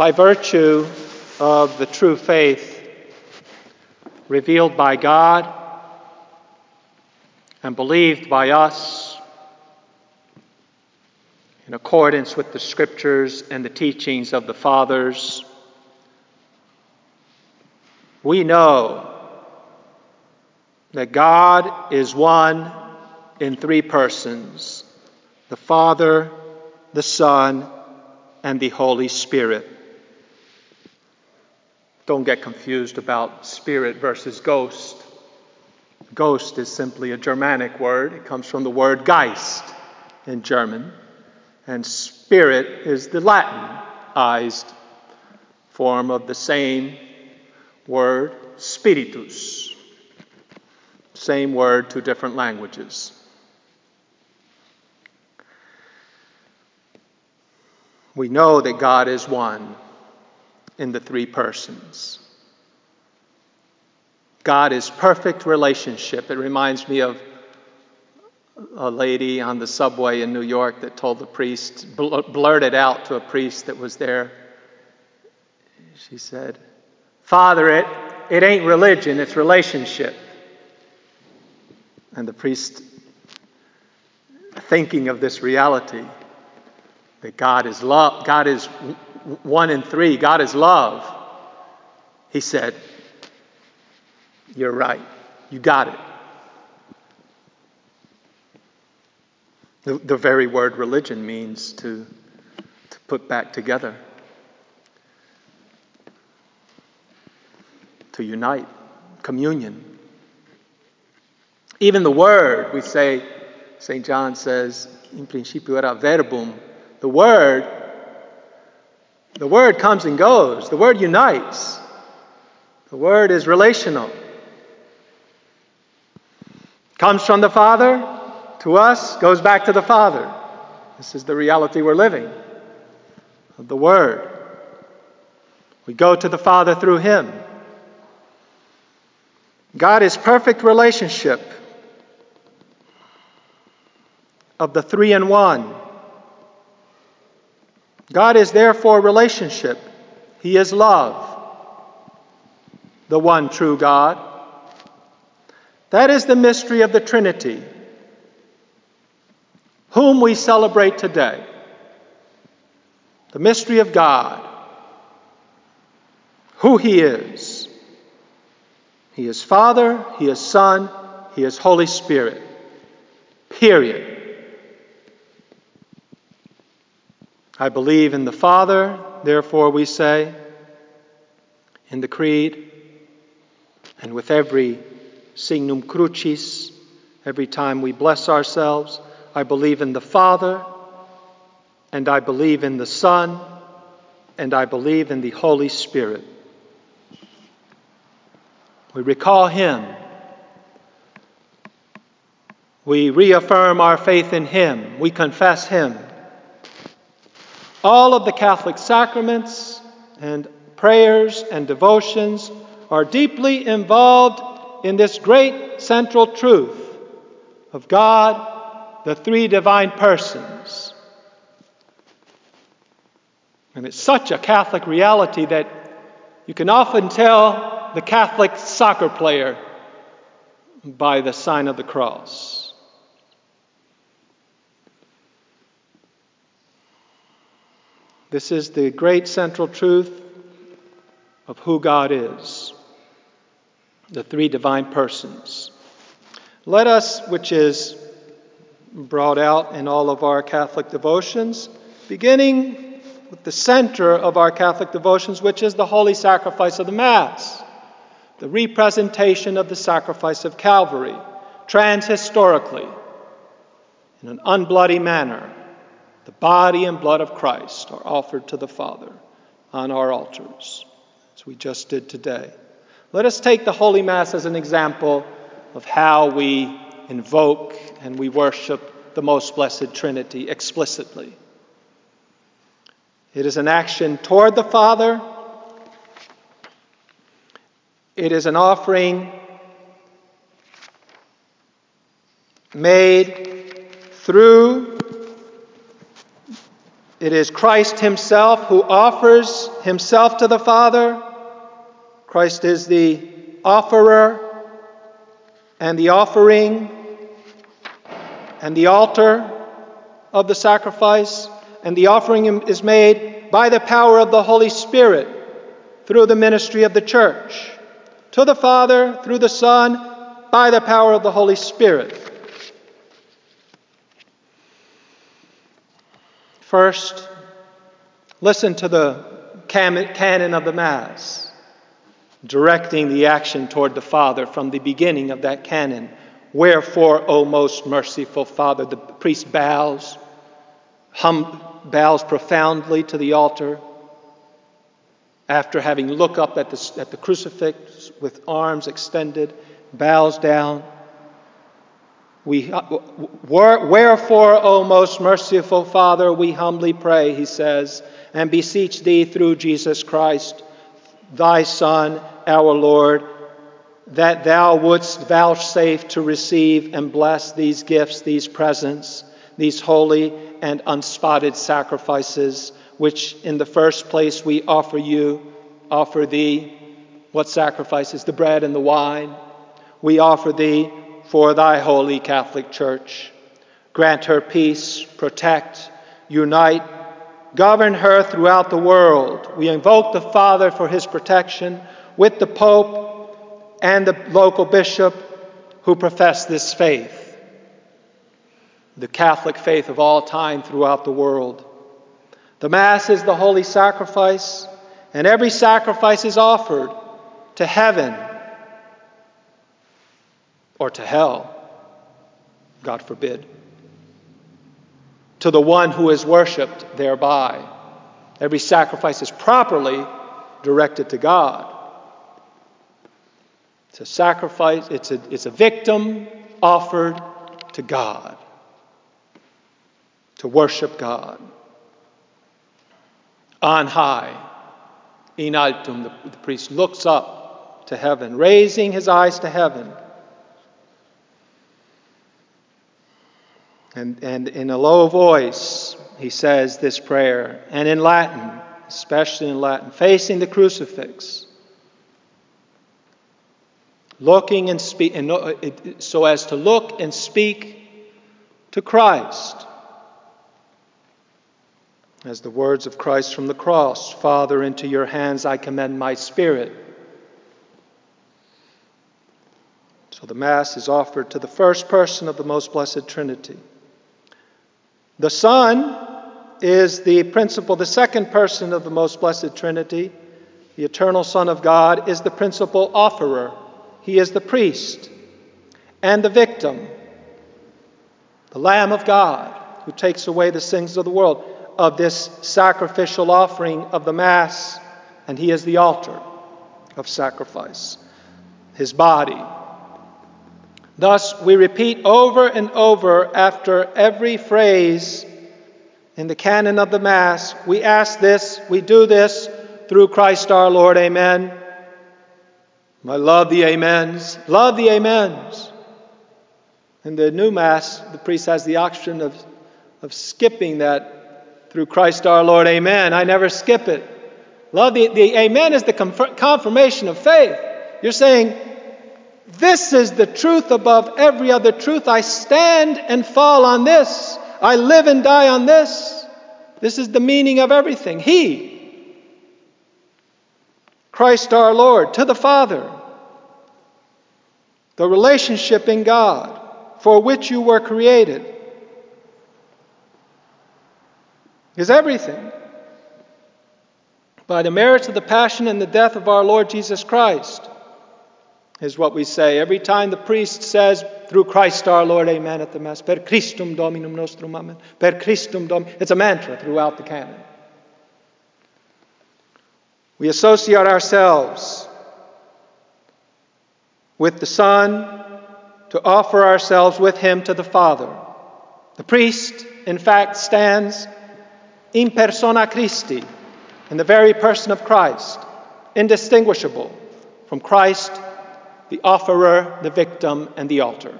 by virtue of the true faith revealed by God and believed by us in accordance with the scriptures and the teachings of the fathers, we know that God is one in three persons the Father, the Son, and the Holy Spirit. Don't get confused about spirit versus ghost. Ghost is simply a Germanic word, it comes from the word Geist in German, and spirit is the Latinized form of the same word, spiritus. Same word, two different languages. We know that God is one in the three persons. God is perfect relationship. It reminds me of a lady on the subway in New York that told the priest, blurted out to a priest that was there. She said, Father, it, it ain't religion, it's relationship. And the priest, thinking of this reality, that God is love, God is one and three, God is love, he said, You're right, you got it. The, the very word religion means to, to put back together, to unite, communion. Even the word, we say, St. John says, in principio era verbum, the word, the word comes and goes. The word unites. The word is relational. Comes from the Father to us, goes back to the Father. This is the reality we're living of the Word. We go to the Father through Him. God is perfect relationship of the three in one. God is therefore relationship. He is love, the one true God. That is the mystery of the Trinity, whom we celebrate today. The mystery of God, who He is. He is Father, He is Son, He is Holy Spirit. Period. I believe in the Father, therefore we say in the Creed, and with every signum crucis, every time we bless ourselves, I believe in the Father, and I believe in the Son, and I believe in the Holy Spirit. We recall Him. We reaffirm our faith in Him. We confess Him. All of the Catholic sacraments and prayers and devotions are deeply involved in this great central truth of God, the three divine persons. And it's such a Catholic reality that you can often tell the Catholic soccer player by the sign of the cross. This is the great central truth of who God is the three divine persons. Let us, which is brought out in all of our Catholic devotions, beginning with the center of our Catholic devotions, which is the holy sacrifice of the Mass, the representation of the sacrifice of Calvary, transhistorically, in an unbloody manner the body and blood of Christ are offered to the Father on our altars, as we just did today. Let us take the Holy Mass as an example of how we invoke and we worship the most blessed Trinity explicitly. It is an action toward the Father. It is an offering made through It is Christ Himself who offers Himself to the Father. Christ is the offerer and the offering and the altar of the sacrifice. And the offering is made by the power of the Holy Spirit through the ministry of the church. To the Father, through the Son, by the power of the Holy Spirit. First, listen to the canon of the Mass, directing the action toward the Father from the beginning of that canon. Wherefore, O most merciful Father, the priest bows, hum, bows profoundly to the altar after having looked up at the, at the crucifix with arms extended, bows down we, uh, Wherefore, O most merciful Father, we humbly pray, he says, and beseech thee through Jesus Christ, thy Son, our Lord, that thou wouldst vouchsafe to receive and bless these gifts, these presents, these holy and unspotted sacrifices, which in the first place we offer you, offer thee. What sacrifices? The bread and the wine. We offer thee for thy holy Catholic Church. Grant her peace, protect, unite, govern her throughout the world. We invoke the Father for his protection with the Pope and the local bishop who profess this faith, the Catholic faith of all time throughout the world. The Mass is the holy sacrifice, and every sacrifice is offered to heaven or to hell, God forbid, to the one who is worshiped thereby. Every sacrifice is properly directed to God. It's a sacrifice, it's a, it's a victim offered to God, to worship God. On high, in altum, the, the priest looks up to heaven, raising his eyes to heaven. And, and in a low voice, he says this prayer, and in Latin, especially in Latin, facing the crucifix, looking and speak, and uh, so as to look and speak to Christ. As the words of Christ from the cross Father, into your hands I commend my spirit. So the Mass is offered to the first person of the most blessed Trinity. The Son is the principal, the second person of the most blessed Trinity. The eternal Son of God is the principal offerer. He is the priest and the victim, the Lamb of God who takes away the sins of the world of this sacrificial offering of the Mass, and He is the altar of sacrifice, His body Thus, we repeat over and over after every phrase in the canon of the Mass, we ask this, we do this through Christ our Lord. Amen. I love the amens. Love the amens. In the new Mass, the priest has the option of, of skipping that through Christ our Lord. Amen. I never skip it. Love the, the amen is the confirmation of faith. You're saying, this is the truth above every other truth. I stand and fall on this. I live and die on this. This is the meaning of everything. He, Christ our Lord, to the Father, the relationship in God for which you were created, is everything. By the merits of the passion and the death of our Lord Jesus Christ, is what we say every time the priest says, through Christ our Lord, amen, at the Mass, per Christum Dominum nostrum, amen, per Christum Dom. It's a mantra throughout the canon. We associate ourselves with the Son to offer ourselves with Him to the Father. The priest, in fact, stands in persona Christi, in the very person of Christ, indistinguishable from Christ the offerer, the victim, and the altar.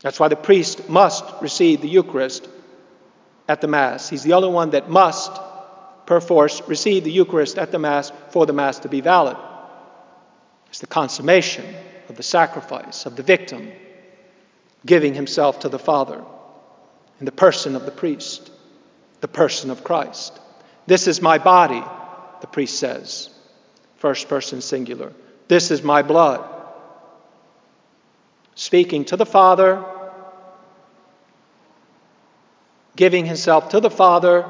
That's why the priest must receive the Eucharist at the Mass. He's the only one that must, perforce, receive the Eucharist at the Mass for the Mass to be valid. It's the consummation of the sacrifice of the victim giving himself to the Father in the person of the priest, the person of Christ. This is my body, the priest says, first person singular. This is my blood. Speaking to the Father, giving himself to the Father,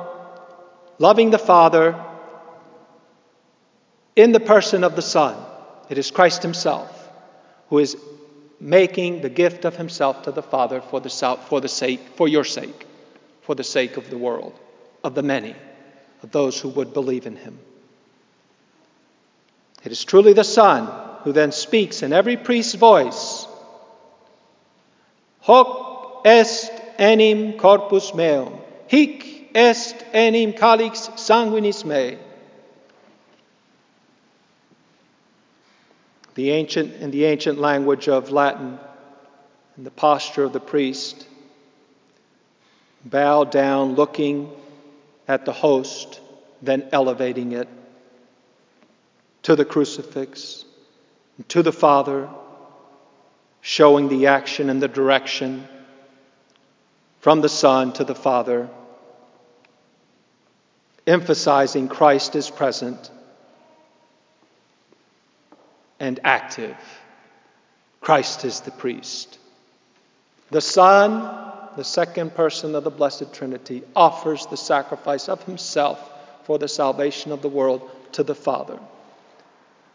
loving the Father in the person of the Son. It is Christ Himself who is making the gift of Himself to the Father for the, for the sake, for your sake, for the sake of the world, of the many, of those who would believe in Him. It is truly the Son who then speaks in every priest's voice Hoc est enim corpus meum, hic est enim calix sanguinis mei. The ancient, in the ancient language of Latin, in the posture of the priest, bow down, looking at the host, then elevating it to the crucifix, to the Father, showing the action and the direction from the Son to the Father, emphasizing Christ is present and active. Christ is the priest. The Son, the second person of the Blessed Trinity, offers the sacrifice of himself for the salvation of the world to the Father.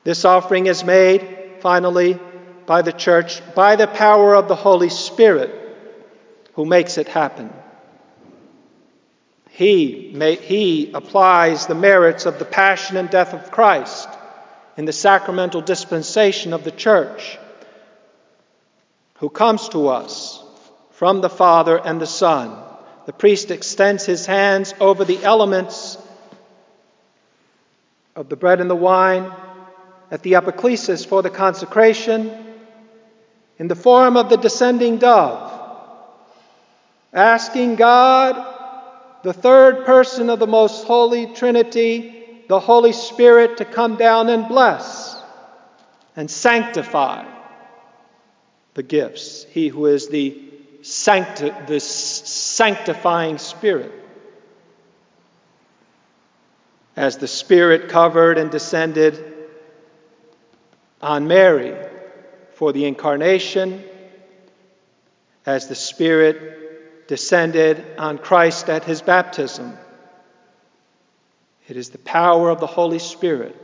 This offering is made, finally, by the church by the power of the Holy Spirit who makes it happen. He, may, he applies the merits of the passion and death of Christ in the sacramental dispensation of the church, who comes to us from the Father and the Son. The priest extends his hands over the elements of the bread and the wine at the epiclesis for the consecration in the form of the descending dove asking God, the third person of the most holy Trinity, the Holy Spirit, to come down and bless and sanctify the gifts. He who is the, sancti- the sanctifying Spirit. As the Spirit covered and descended on Mary for the incarnation, as the Spirit descended on Christ at his baptism. It is the power of the Holy Spirit,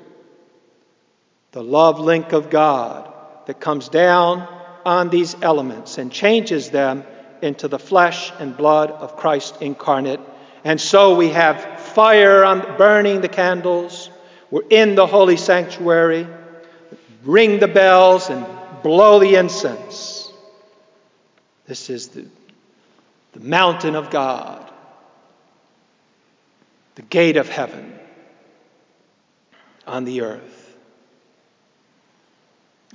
the love link of God, that comes down on these elements and changes them into the flesh and blood of Christ incarnate. And so we have fire on, burning the candles. We're in the holy sanctuary. Ring the bells and blow the incense. This is the the mountain of God, the gate of heaven on the earth.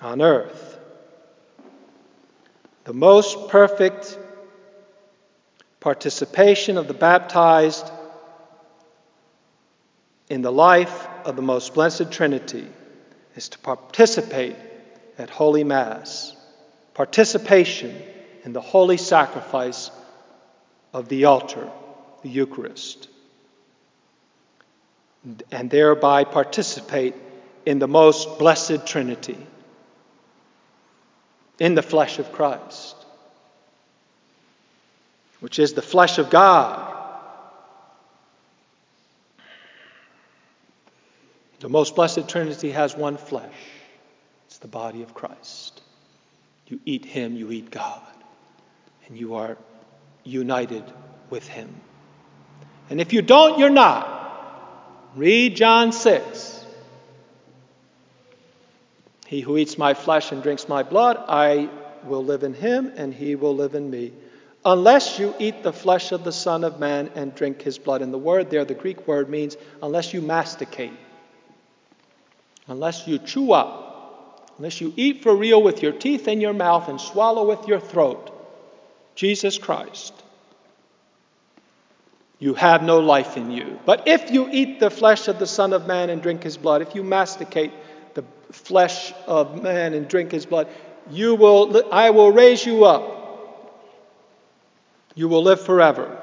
On earth, the most perfect participation of the baptized in the life of the most blessed Trinity is to participate at Holy Mass, participation in the holy sacrifice of the altar, the Eucharist, and thereby participate in the most blessed Trinity, in the flesh of Christ, which is the flesh of God. The most blessed Trinity has one flesh. It's the body of Christ. You eat Him, you eat God, and you are united with Him. And if you don't, you're not. Read John 6. He who eats my flesh and drinks my blood, I will live in him, and he will live in me. Unless you eat the flesh of the Son of Man and drink his blood. And the word there, the Greek word, means unless you masticate, unless you chew up, unless you eat for real with your teeth in your mouth and swallow with your throat. Jesus Christ. you have no life in you. But if you eat the flesh of the Son of Man and drink his blood, if you masticate the flesh of man and drink his blood, you will, I will raise you up. You will live forever.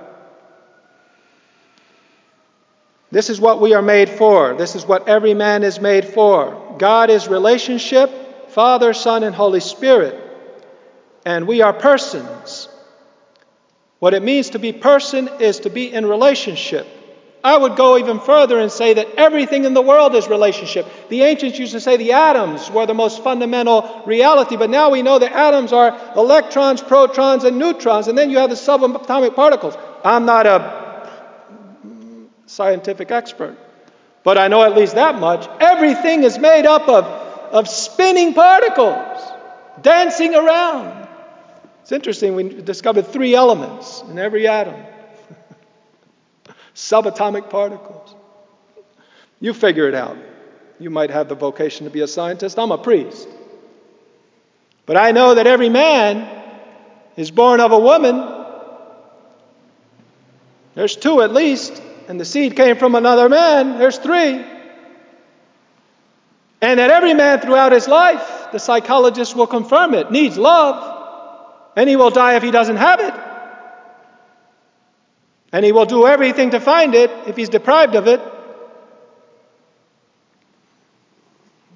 This is what we are made for. This is what every man is made for. God is relationship, Father, Son, and Holy Spirit. And we are persons. What it means to be person is to be in relationship. I would go even further and say that everything in the world is relationship. The ancients used to say the atoms were the most fundamental reality, but now we know that atoms are electrons, protons, and neutrons, and then you have the subatomic particles. I'm not a scientific expert, but I know at least that much. Everything is made up of, of spinning particles dancing around. It's interesting, we discovered three elements in every atom subatomic particles. You figure it out. You might have the vocation to be a scientist. I'm a priest. But I know that every man is born of a woman. There's two at least, and the seed came from another man. There's three. And that every man throughout his life, the psychologist will confirm it, needs love. And he will die if he doesn't have it. And he will do everything to find it if he's deprived of it.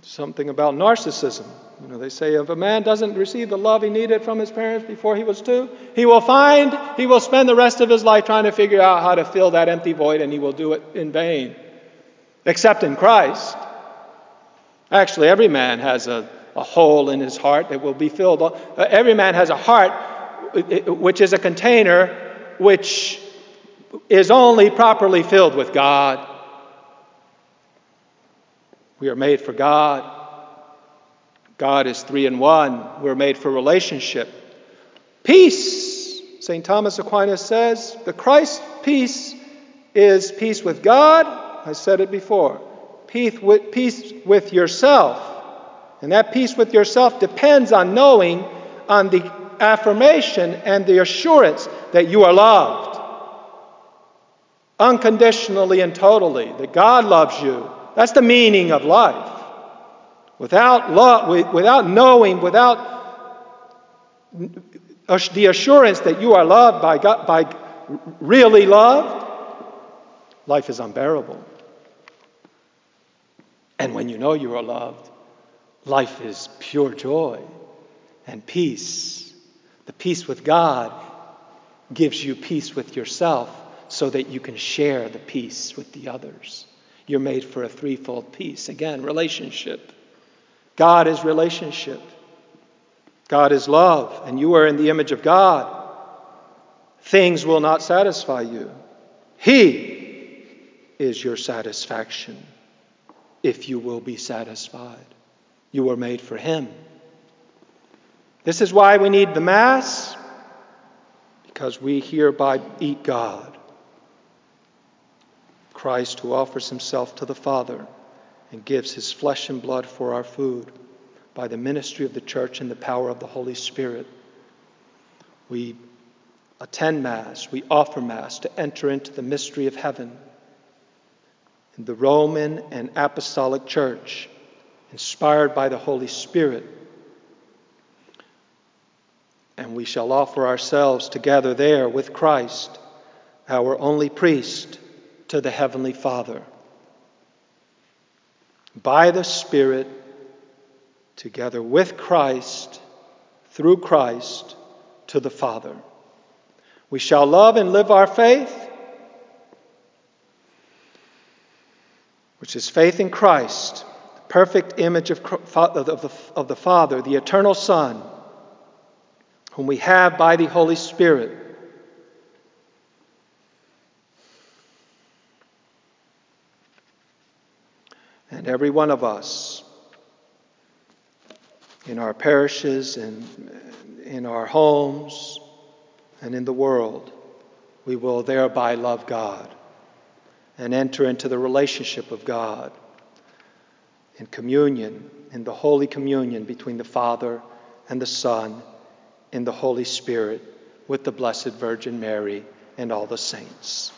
Something about narcissism. You know, they say if a man doesn't receive the love he needed from his parents before he was two, he will find, he will spend the rest of his life trying to figure out how to fill that empty void, and he will do it in vain. Except in Christ. Actually, every man has a a hole in his heart that will be filled. Uh, every man has a heart which is a container which is only properly filled with God. We are made for God. God is three in one. We're made for relationship. Peace, St. Thomas Aquinas says, the Christ peace is peace with God. I said it before. Peace with, peace with yourself and that peace with yourself depends on knowing, on the affirmation and the assurance that you are loved. Unconditionally and totally, that God loves you. That's the meaning of life. Without love, without knowing, without the assurance that you are loved by God, by really loved, life is unbearable. And when you know you are loved, Life is pure joy and peace. The peace with God gives you peace with yourself so that you can share the peace with the others. You're made for a threefold peace. Again, relationship. God is relationship. God is love, and you are in the image of God. Things will not satisfy you. He is your satisfaction if you will be satisfied. You were made for Him. This is why we need the Mass, because we hereby eat God. Christ, who offers Himself to the Father and gives His flesh and blood for our food by the ministry of the church and the power of the Holy Spirit. We attend Mass, we offer Mass to enter into the mystery of heaven. In the Roman and Apostolic Church, inspired by the Holy Spirit. And we shall offer ourselves together there with Christ, our only priest, to the Heavenly Father. By the Spirit, together with Christ, through Christ, to the Father. We shall love and live our faith, which is faith in Christ the perfect image of, of the Father, the eternal Son, whom we have by the Holy Spirit. And every one of us in our parishes and in our homes and in the world, we will thereby love God and enter into the relationship of God in communion, in the Holy Communion between the Father and the Son, in the Holy Spirit, with the Blessed Virgin Mary and all the saints.